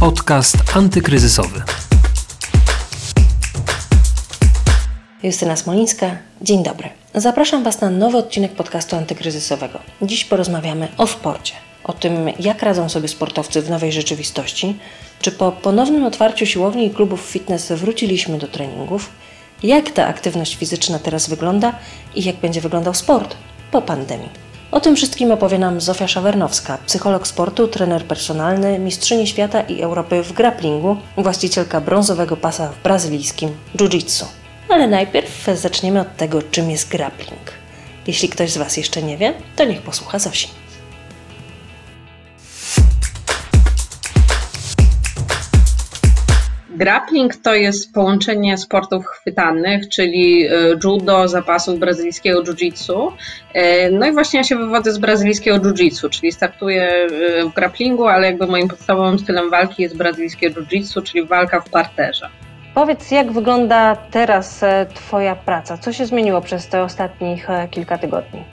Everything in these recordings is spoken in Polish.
Podcast antykryzysowy. Justyna Smolińska, dzień dobry. Zapraszam Was na nowy odcinek podcastu antykryzysowego. Dziś porozmawiamy o sporcie, o tym, jak radzą sobie sportowcy w nowej rzeczywistości, czy po ponownym otwarciu siłowni i klubów fitness wróciliśmy do treningów, jak ta aktywność fizyczna teraz wygląda i jak będzie wyglądał sport po pandemii. O tym wszystkim opowie nam Zofia Szawernowska, psycholog sportu, trener personalny, mistrzyni świata i Europy w grapplingu, właścicielka brązowego pasa w brazylijskim jiu-jitsu. Ale najpierw zaczniemy od tego, czym jest grappling. Jeśli ktoś z Was jeszcze nie wie, to niech posłucha Zosi. Grappling to jest połączenie sportów chwytanych, czyli e, judo, zapasów brazylijskiego jiu-jitsu. E, no i właśnie ja się wywodzę z brazylijskiego jiu-jitsu, czyli startuję e, w grapplingu, ale jakby moim podstawowym stylem walki jest brazylijskie jiu-jitsu, czyli walka w parterze. Powiedz, jak wygląda teraz Twoja praca? Co się zmieniło przez te ostatnich kilka tygodni?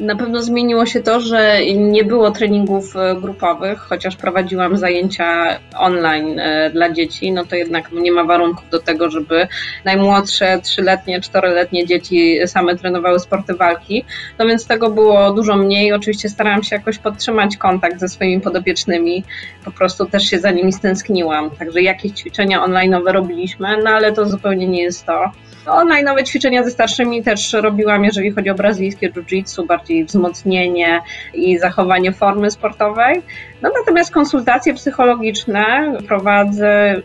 Na pewno zmieniło się to, że nie było treningów e, grupowych, chociaż prowadziłam zajęcia online e, dla dzieci, no to jednak nie ma warunków do tego, żeby najmłodsze trzyletnie, czteroletnie dzieci same trenowały sporty walki. No więc tego było dużo mniej. Oczywiście starałam się jakoś podtrzymać kontakt ze swoimi podopiecznymi, po prostu też się za nimi stęskniłam. Także jakieś ćwiczenia online robiliśmy, no ale to zupełnie nie jest to. Online nowe ćwiczenia ze starszymi też robiłam, jeżeli chodzi o brazylijskie jiu-jitsu, bardziej wzmocnienie i zachowanie formy sportowej. No natomiast konsultacje psychologiczne prowadzę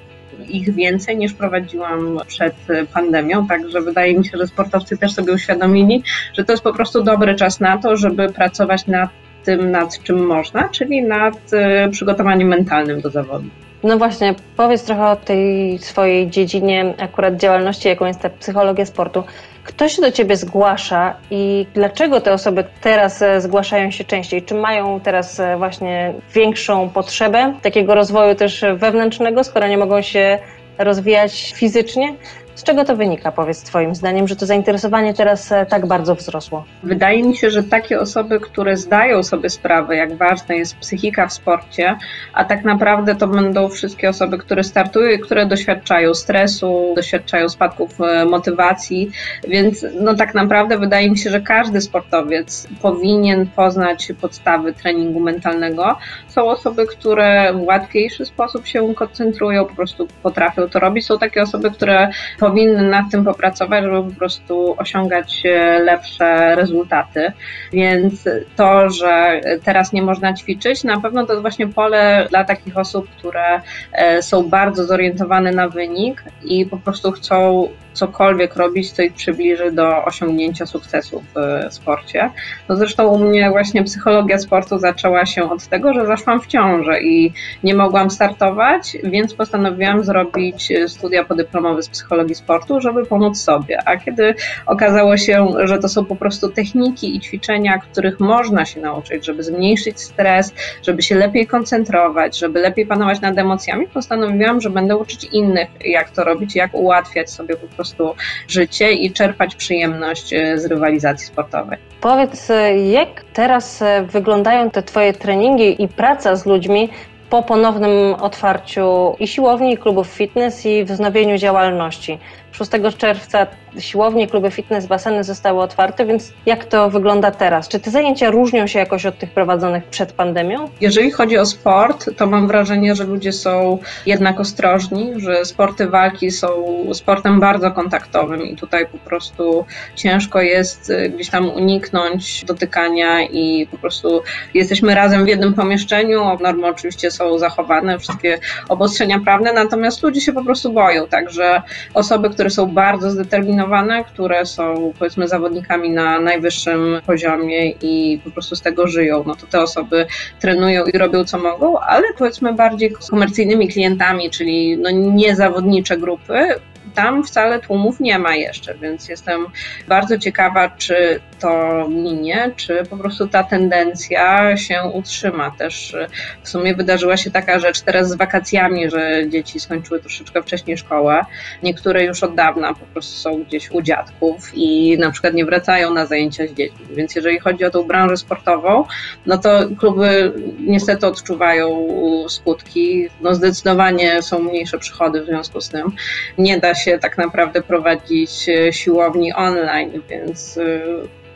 ich więcej niż prowadziłam przed pandemią, także wydaje mi się, że sportowcy też sobie uświadomili, że to jest po prostu dobry czas na to, żeby pracować nad tym, nad czym można, czyli nad e, przygotowaniem mentalnym do zawodu. No właśnie, powiedz trochę o tej swojej dziedzinie akurat działalności, jaką jest ta psychologia sportu. Kto się do Ciebie zgłasza i dlaczego te osoby teraz e, zgłaszają się częściej? Czy mają teraz e, właśnie większą potrzebę takiego rozwoju też wewnętrznego, skoro nie mogą się rozwijać fizycznie? Z czego to wynika, powiedz Twoim zdaniem, że to zainteresowanie teraz e, tak bardzo wzrosło? Wydaje mi się, że takie osoby, które zdają sobie sprawę, jak ważna jest psychika w sporcie, a tak naprawdę to będą wszystkie osoby, które startują i które doświadczają stresu, doświadczają spadków e, motywacji, więc no tak naprawdę wydaje mi się, że każdy sportowiec powinien poznać podstawy treningu mentalnego. Są osoby, które w łatwiejszy sposób się koncentrują, po prostu potrafią to robić. Są takie osoby, które powinny nad tym popracować, żeby po prostu osiągać e, lepsze rezultaty. Więc to, że teraz nie można ćwiczyć, na pewno to jest właśnie pole dla takich osób, które e, są bardzo zorientowane na wynik i po prostu chcą cokolwiek robić, co ich przybliży do osiągnięcia sukcesu w sporcie. No zresztą u mnie właśnie psychologia sportu zaczęła się od tego, że zaszłam w ciążę i nie mogłam startować, więc postanowiłam zrobić studia podyplomowe z psychologii sportu, żeby pomóc sobie. A kiedy okazało się, że to są po prostu techniki i ćwiczenia, których można się nauczyć, żeby zmniejszyć stres, żeby się lepiej koncentrować, żeby lepiej panować nad emocjami, postanowiłam, że będę uczyć innych, jak to robić, jak ułatwiać sobie po prostu życie i czerpać przyjemność e, z rywalizacji sportowej. Powiedz, e, jak teraz e, wyglądają te Twoje treningi i praca z ludźmi po ponownym otwarciu i siłowni, i klubów fitness i wznowieniu działalności? 6 czerwca siłownie, kluby fitness, baseny zostały otwarte, więc jak to wygląda teraz? Czy te zajęcia różnią się jakoś od tych prowadzonych przed pandemią? Jeżeli chodzi o sport, to mam wrażenie, że ludzie są jednak ostrożni, że sporty walki są sportem bardzo kontaktowym i tutaj po prostu ciężko jest y, gdzieś tam uniknąć dotykania i po prostu jesteśmy razem w jednym pomieszczeniu. Normy oczywiście są zachowane, wszystkie obostrzenia prawne, natomiast ludzie się po prostu boją, także osoby, które są bardzo zdeterminowane, które są powiedzmy zawodnikami na najwyższym poziomie i po prostu z tego żyją, no to te osoby trenują i robią co mogą, ale powiedzmy bardziej komercyjnymi klientami, czyli no nie zawodnicze grupy, tam wcale tłumów nie ma jeszcze, więc jestem bardzo ciekawa, czy to minie, czy po prostu ta tendencja się utrzyma. Też w sumie wydarzyła się taka rzecz teraz z wakacjami, że dzieci skończyły troszeczkę wcześniej szkołę. Niektóre już od dawna po prostu są gdzieś u dziadków i na przykład nie wracają na zajęcia z dziećmi. Więc jeżeli chodzi o tą branżę sportową, no to kluby niestety odczuwają skutki. No zdecydowanie są mniejsze przychody w związku z tym. Nie da się tak naprawdę prowadzić siłowni online, więc y,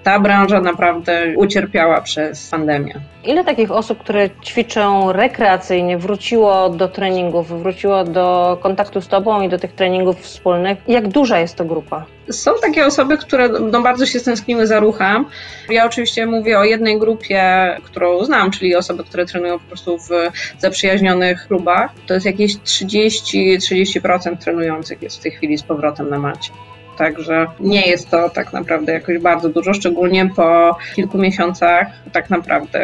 ta branża naprawdę ucierpiała przez pandemię. Ile takich osób, które ćwiczą rekreacyjnie, wróciło do treningów, wróciło do kontaktu z Tobą i do tych treningów wspólnych? Jak duża jest to grupa? Są takie osoby, które no, bardzo się stęskniły za ruchem. Ja oczywiście mówię o jednej grupie, którą znam, czyli osoby, które trenują po prostu w zaprzyjaźnionych klubach. To jest jakieś 30-30% trenujących jest w tej chwili z powrotem na macie. Także nie jest to tak naprawdę jakoś bardzo dużo, szczególnie po kilku miesiącach tak naprawdę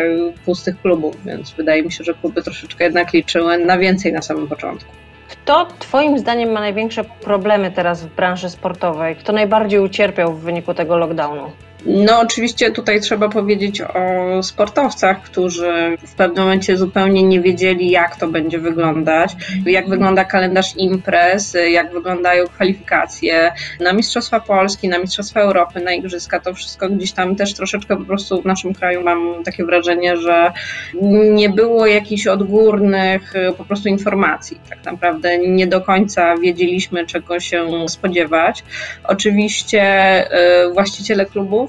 pustych klubów, więc wydaje mi się, że kluby troszeczkę jednak liczyły na więcej na samym początku. Kto Twoim zdaniem ma największe problemy teraz w branży sportowej? Kto najbardziej ucierpiał w wyniku tego lockdownu? No, oczywiście tutaj trzeba powiedzieć o sportowcach, którzy w pewnym momencie zupełnie nie wiedzieli, jak to będzie wyglądać, jak wygląda kalendarz imprez, jak wyglądają kwalifikacje na Mistrzostwa Polski, na Mistrzostwa Europy, na Igrzyska. To wszystko gdzieś tam też troszeczkę po prostu w naszym kraju mam takie wrażenie, że nie było jakichś odgórnych po prostu informacji. Tak naprawdę nie do końca wiedzieliśmy, czego się spodziewać. Oczywiście y, właściciele klubów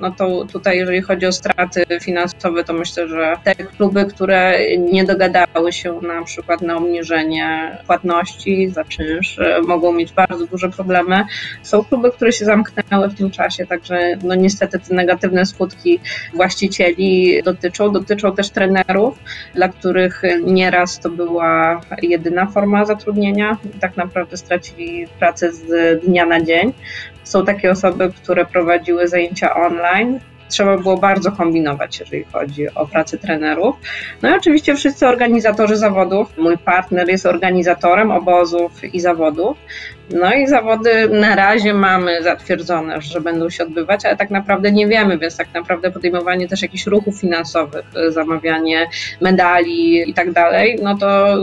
no to tutaj, jeżeli chodzi o straty finansowe, to myślę, że te kluby, które nie dogadały się na przykład na obniżenie płatności za czynsz, e, mogą mieć bardzo duże problemy. Są kluby, które się zamknęły w tym czasie, także no niestety te negatywne skutki właścicieli dotyczą. Dotyczą też trenerów, dla których nieraz to była jedyna forma zatrudnienia. Tak naprawdę stracili pracę z dnia na dzień. Są takie osoby, które prowadziły zajęcia online. Trzeba było bardzo kombinować, jeżeli chodzi o pracę trenerów. No i oczywiście wszyscy organizatorzy zawodów. Mój partner jest organizatorem obozów i zawodów. No i zawody na razie mamy zatwierdzone, że będą się odbywać, ale tak naprawdę nie wiemy, więc tak naprawdę podejmowanie też jakichś ruchów finansowych, zamawianie medali i tak dalej, no to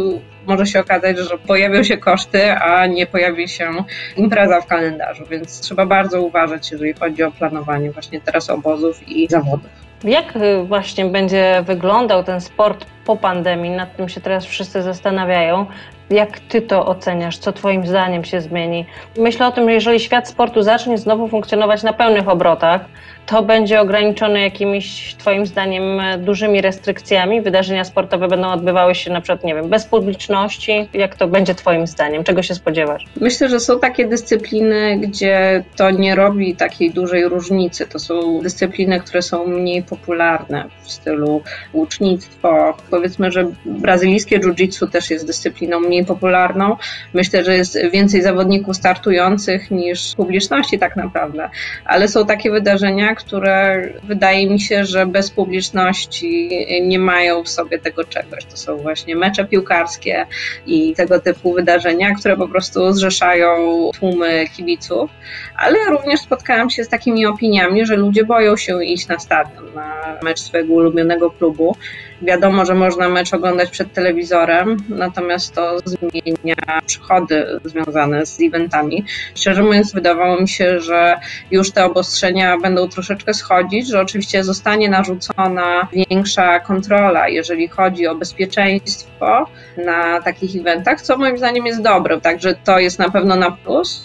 może się okazać, że pojawią się koszty, a nie pojawi się impreza w kalendarzu, więc trzeba bardzo uważać, jeżeli chodzi o planowanie właśnie teraz obozów i zawodów. Jak y, właśnie będzie wyglądał ten sport po pandemii? Nad tym się teraz wszyscy zastanawiają. Jak ty to oceniasz? Co twoim zdaniem się zmieni? Myślę o tym, że jeżeli świat sportu zacznie znowu funkcjonować na pełnych obrotach, to będzie ograniczone jakimiś twoim zdaniem dużymi restrykcjami. Wydarzenia sportowe będą odbywały się na przykład, nie wiem, bez publiczności. Jak to będzie twoim zdaniem? Czego się spodziewasz? Myślę, że są takie dyscypliny, gdzie to nie robi takiej dużej różnicy. To są dyscypliny, które są mniej popularne w stylu łucznictwo. Powiedzmy, że brazylijskie jiu-jitsu też jest dyscypliną mniej popularną. Myślę, że jest więcej zawodników startujących niż publiczności tak naprawdę. Ale są takie wydarzenia, które wydaje mi się, że bez publiczności nie mają w sobie tego czegoś. To są właśnie mecze piłkarskie i tego typu wydarzenia, które po prostu zrzeszają tłumy kibiców, ale również spotkałam się z takimi opiniami, że ludzie boją się iść na stadion, na mecz swojego ulubionego klubu. Wiadomo, że można mecz oglądać przed telewizorem, natomiast to zmienia przychody związane z eventami. Szczerze mówiąc, wydawało mi się, że już te obostrzenia będą troszeczkę schodzić, że oczywiście zostanie narzucona większa kontrola, jeżeli chodzi o bezpieczeństwo na takich eventach, co moim zdaniem jest dobre. Także to jest na pewno na plus.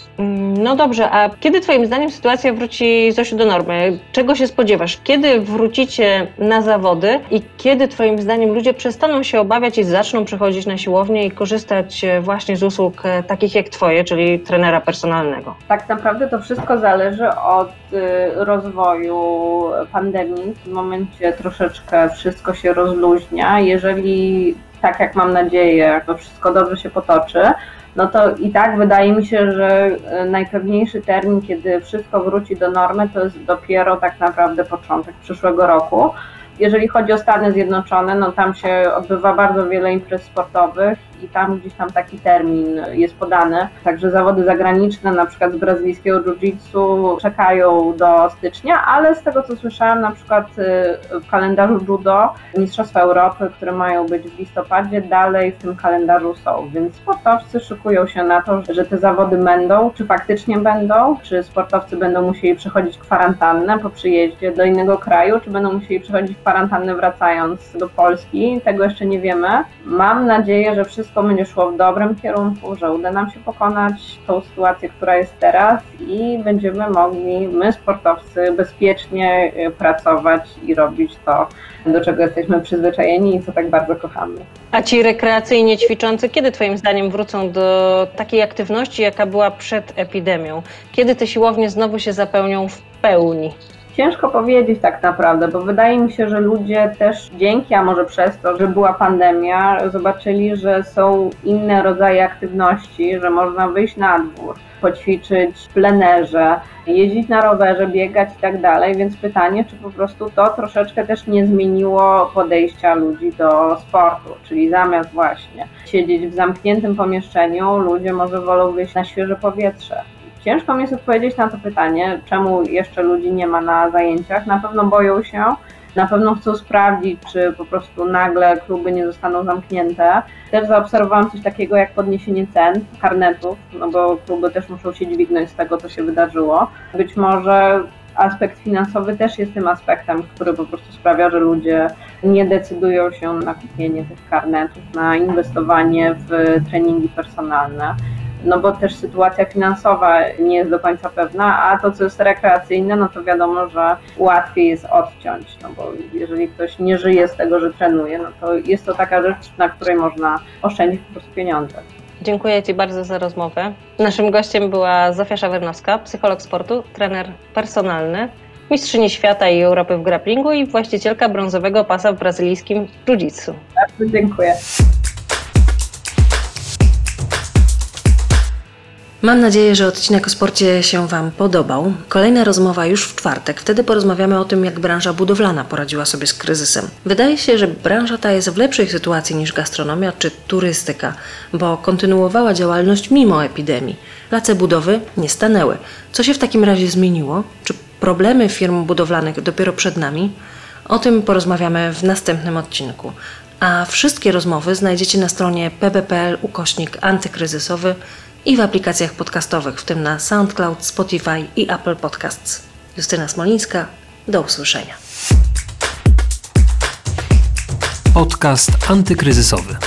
No dobrze, a kiedy Twoim zdaniem sytuacja wróci Zosiu do normy? Czego się spodziewasz? Kiedy wrócicie na zawody i kiedy Twoim zdaniem ludzie przestaną się obawiać i zaczną przychodzić na siłownię i korzystać e, właśnie z usług e, takich jak Twoje, czyli trenera personalnego? Tak naprawdę to wszystko zależy od y, rozwoju pandemii. W momencie troszeczkę wszystko się rozluźnia. Jeżeli tak jak mam nadzieję, to wszystko dobrze się potoczy, no to i tak wydaje mi się, że e, najpewniejszy termin, kiedy wszystko wróci do normy, to jest dopiero tak naprawdę początek przyszłego roku. Jeżeli chodzi o Stany Zjednoczone, no tam się odbywa bardzo wiele imprez sportowych i tam gdzieś tam taki termin jest podany. Także zawody zagraniczne, na przykład z brazylijskiego jiu-jitsu czekają do stycznia, ale z tego co słyszałam, na przykład y, w kalendarzu judo Mistrzostwa Europy, które mają być w listopadzie, dalej w tym kalendarzu są, więc sportowcy szykują się na to, że te zawody będą, czy faktycznie będą, czy sportowcy będą musieli przechodzić kwarantannę po przyjeździe do innego kraju, czy będą musieli przechodzić kwarantannę wracając do Polski, tego jeszcze nie wiemy. Mam nadzieję, że wszystko będzie szło w dobrym kierunku, że uda nam się pokonać tą sytuację, która jest teraz i będziemy mogli, my sportowcy, bezpiecznie y, pracować i robić to, do czego jesteśmy przyzwyczajeni i co tak bardzo kochamy. A ci rekreacyjnie ćwiczący, kiedy Twoim zdaniem wrócą do takiej aktywności, jaka była przed epidemią? Kiedy te siłownie znowu się zapełnią w pełni? Ciężko powiedzieć tak naprawdę, bo wydaje mi się, że ludzie też dzięki, a może przez to, że była pandemia, zobaczyli, że są inne rodzaje aktywności, że można wyjść na dwór, poćwiczyć plenerze, jeździć na rowerze, biegać i tak dalej, więc pytanie, czy po prostu to troszeczkę też nie zmieniło podejścia ludzi do sportu, czyli zamiast właśnie siedzieć w zamkniętym pomieszczeniu, ludzie może wolą wyjść na świeże powietrze. Ciężko mi jest odpowiedzieć na to pytanie, czemu jeszcze ludzi nie ma na zajęciach. Na pewno boją się, na pewno chcą sprawdzić, czy po prostu nagle kluby nie zostaną zamknięte. Też zaobserwowałam coś takiego jak podniesienie cen karnetów, no bo kluby też muszą się dźwignąć z tego, co się wydarzyło. Być może aspekt finansowy też jest tym aspektem, który po prostu sprawia, że ludzie nie decydują się na kupienie tych karnetów, na inwestowanie w treningi personalne no bo też sytuacja finansowa nie jest do końca pewna, a to, co jest rekreacyjne, no to wiadomo, że łatwiej jest odciąć, no bo jeżeli ktoś nie żyje z tego, że trenuje, no to jest to taka rzecz, na której można oszczędzić po prostu pieniądze. Dziękuję Ci bardzo za rozmowę. Naszym gościem była Zofia Szawernowska, psycholog sportu, trener personalny, mistrzyni świata i Europy w grapplingu i właścicielka brązowego pasa w brazylijskim jiu-jitsu. Bardzo dziękuję. Mam nadzieję, że odcinek o sporcie się Wam podobał. Kolejna rozmowa już w czwartek. Wtedy porozmawiamy o tym, jak branża budowlana poradziła sobie z kryzysem. Wydaje się, że branża ta jest w lepszej sytuacji niż gastronomia czy turystyka, bo kontynuowała działalność mimo epidemii. Place budowy nie stanęły. Co się w takim razie zmieniło? Czy problemy firm budowlanych dopiero przed nami? O tym porozmawiamy w następnym odcinku. A wszystkie rozmowy znajdziecie na stronie pb.pl ukośnik antykryzysowy i w aplikacjach podcastowych, w tym na SoundCloud, Spotify i Apple Podcasts. Justyna Smolińska, do usłyszenia. Podcast antykryzysowy.